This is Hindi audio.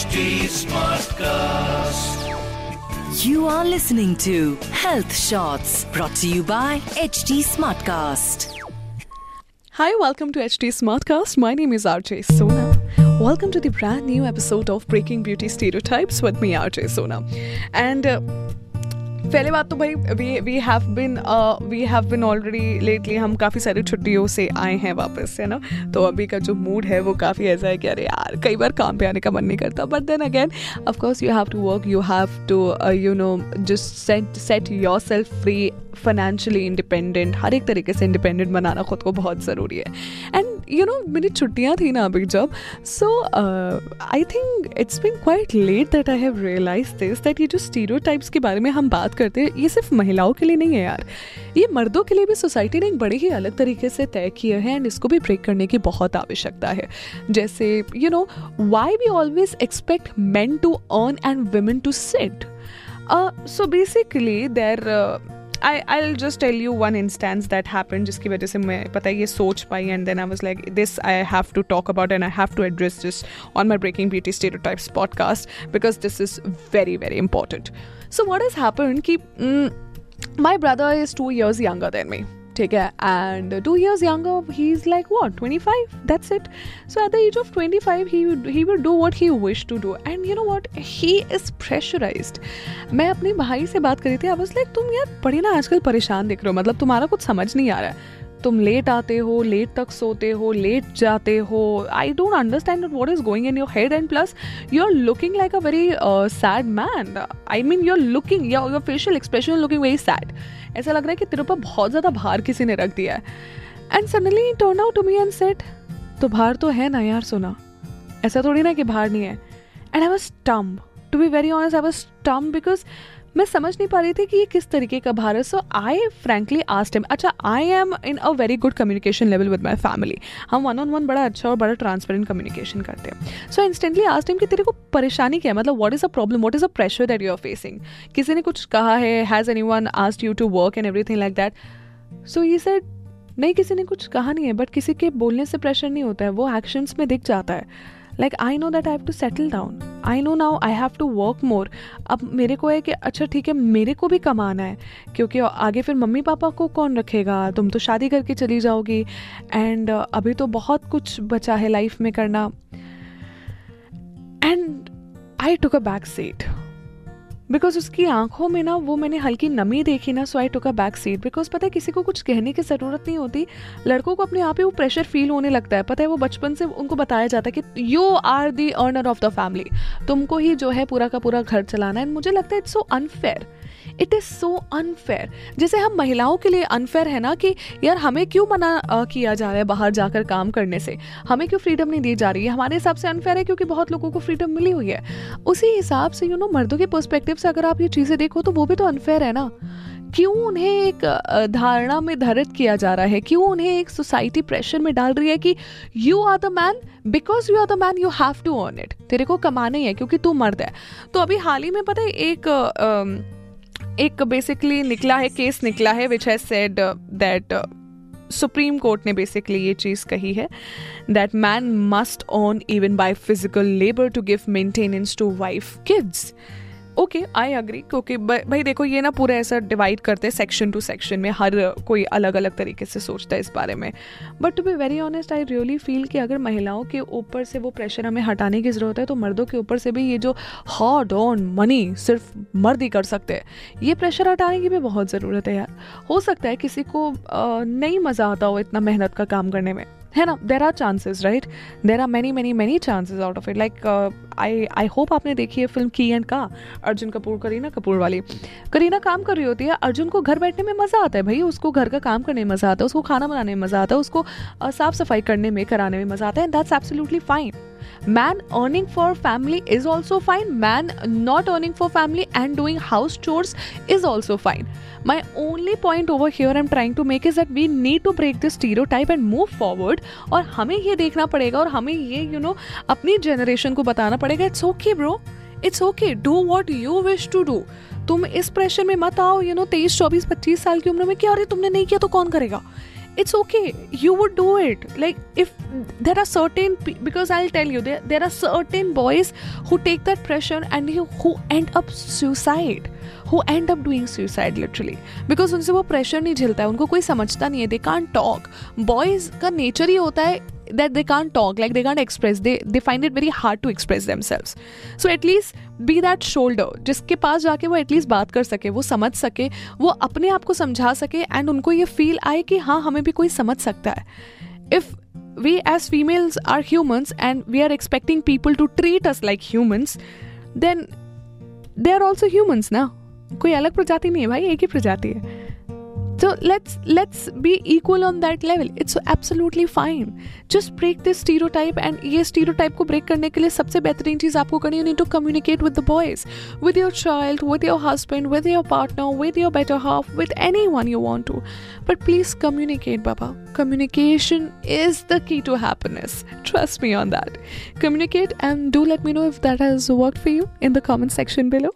HD Smartcast. You are listening to Health Shots brought to you by HD Smartcast. Hi, welcome to HD Smartcast. My name is RJ Sona. Welcome to the brand new episode of Breaking Beauty Stereotypes with me, RJ Sona. And uh, पहले बात तो भाई we we have been we have been already lately हम काफ़ी सारी छुट्टियों से आए हैं वापस, है ना? तो अभी का जो मूड है वो काफ़ी ऐसा है कि अरे यार, कई बार काम पे आने का मन नहीं करता। But then again of course you have to work you have to you know just set set yourself free financially independent हर एक तरीके से इंडिपेंडेंट बनाना खुद को बहुत ज़रूरी है। एंड यू नो मेरी छुट्टियाँ थी ना अभी जब so I think it's been quite late that I have realise this that ये जो स्टीरियो के बारे में हम बात करते हैं, ये सिर्फ़ महिलाओं के लिए नहीं है यार। ये मर्दों के लिए भी सोसाइटी ने एक बड़े ही अलग तरीके से तय किए हैं एंड इसको भी ब्रेक करने की बहुत आवश्यकता है। जैसे you know why we always expect man to earn and women to set so basically there I I just tell you one instance that happen जिसकी वजह से मैं, पता ये सोच पाई and then I was like this I have to talk about and I have to address this on my breaking beauty stereotypes podcast because this is very very important so what is happen कि my brother is two years younger than me ठीक है? And two years younger he is like what twenty five that's it so at the age of twenty five he will do what he wish to do and you know what he is pressurise मैं अपने भाई से बात करी थी आई वॉज़ लाइक तुम यार, बड़ी ना आजकल परेशान दिख रहे हो। मतलब तुम्हारा कुछ समझ नहीं आ रहा है. तुम लेट आते हो लेट तक सोते हो लेट जाते हो। I don't understand what is going in your head and plus you are looking like a very sad man I mean you are looking your facial expression looking very sad ऐसा लग रहा है कि तेरे ऊपर बहुत ज़्यादा भार किसी ने रख दिया है। And suddenly turn out to me and set तो भार तो है ना यार, सुना। ऐसा थोड़ी ना कि भार नहीं है। And I was stumped to be very honest I was stumped because मैं समझ नहीं पा रही थी कि ये किस तरीके का भार है। So I frankly asked him अच्छा I am in a very good communication level with my family हम वन ऑन वन बड़ा अच्छा और बड़ा ट्रांसपेरेंट कम्युनिकेशन करते हैं। सो इंस्टेंटली आस्ट हिम कि तेरे को परेशानी क्या है? मतलब what is a problem what is a pressure that you are facing किसी ने कुछ कहा है? Has anyone asked you to work and everything like that so ये सेड नहीं, किसी ने कुछ कहा नहीं है बट किसी के बोलने से प्रेशर नहीं होता है। वो एक्शंस में दिख जाता है। Like I know that I have to settle down I know now I have to work more अब मेरे को है कि अच्छा ठीक है मेरे को भी कमाना है। क्योंकि आगे फिर मम्मी पापा को कौन रखेगा? तुम तो शादी करके चली जाओगी। एंड uh, अभी तो बहुत कुछ बचा है लाइफ में करना। And I took a back seat because उसकी आँखों में ना वो मैंने हल्की नमी देखी ना so I took a back seat because पता है, किसी को कुछ कहने की ज़रूरत नहीं होती। लड़कों को अपने आप ही वो प्रेशर फील होने लगता है। पता है, वो बचपन से उनको बताया जाता है कि you are the earner of the family तुमको ही जो है पूरा का पूरा घर चलाना है। मुझे लगता है it's so unfair it is so unfair जैसे हम महिलाओं के लिए अनफेयर है ना कि यार हमें क्यों मना किया जा रहा है बाहर जाकर काम करने से? हमें क्यों फ्रीडम नहीं दी जा रही है? हमारे हिसाब से अनफेयर है क्योंकि बहुत लोगों को फ्रीडम मिली हुई है। उसी हिसाब से यू नो मर्दों के पर्सपेक्टिव से अगर आप ये चीज़ें देखो तो वो भी तो अनफेयर है ना। क्यों उन्हें एक धारणा में धरित किया जा रहा है? क्यों उन्हें एक सोसाइटी प्रेशर में डाल रही है कि you are the man because you are the man you have to earn it तेरे को कमाना ही है क्योंकि तू मर्द है। तो अभी हाल ही में पता है एक एक बेसिकली निकला है केस निकला है which has said that Supreme Court ने बेसिकली ये चीज़ कही है that man must earn even by physical labour to give maintenance to wife kids okay I agree क्योंकि भाई देखो, ये ना पूरा ऐसा डिवाइड करते हैं सेक्शन टू सेक्शन में, हर कोई अलग अलग तरीके से सोचता है इस बारे में। But to be very honest I really feel कि अगर महिलाओं के ऊपर से वो प्रेशर हमें हटाने की ज़रूरत है तो मर्दों के ऊपर से भी ये जो हॉट ऑन मनी सिर्फ़ मर्द ही कर सकते हैं। ये प्रेशर हटाने की भी बहुत ज़रूरत है यार। हो सकता है किसी को नहीं मज़ा आता हो इतना मेहनत का काम करने में। है ना? There are chances right there are many many many chances out of it like I I hope आपने देखी है फ़िल्म की एंड का अर्जुन कपूर, करीना कपूर वाली। करीना काम कर रही होती है, अर्जुन को घर बैठने में मज़ा आता है भाई। उसको घर का काम करने में मज़ा आता है, उसको खाना बनाने में मज़ा आता है, उसको साफ़ सफ़ाई करने में, कराने में मज़ा आता है and that's absolutely fine man earning for family is also fine man not earning for family and doing house chores is also fine my only point over here i'm trying to make is that we need to break this stereotype and move forward और हमें ये देखना पड़ेगा और हमें ये यू you नो know, अपनी जनरेशन को बताना पड़ेगा it's okay bro it's okay do what you wish to do तुम इस प्रेशर में मत आओ यू नो तेईस चौबीस पच्चीस साल की उम्र में क्या अरे तुमने नहीं किया तो कौन करेगा it's okay you would do it like if there are certain because i'll tell you there, there are certain boys who take that pressure and who, who end up suicide who end up doing suicide literally because उनसे वो प्रेशर नहीं झेलता है उनको कोई समझता नहीं है दे कान टॉक बॉयज़ का नेचर ही होता है that they can't talk like they can't express they they find it very hard to express themselves so at least be that shoulder जिसके पास जाके वो एटलीस्ट बात कर सके वो समझ सके वो अपने आप को समझा सके एंड उनको ये फील आए कि हाँ हमें भी कोई समझ सकता है if we as females are humans and we are expecting people to treat us like humans then they are also humans ना कोई अलग प्रजाति नहीं है भाई एक ही प्रजाति है so let's let's be equal on that level it's absolutely fine just break this stereotype and ये stereotype को break करने के लिए सबसे बेहतरीन चीज़ आपको करनी you need to communicate with the boys with your child with your husband with your partner with your better half with anyone you want to but please communicate baba communication is the key to happiness trust me on that communicate and do let me know if that has worked for you in the comment section below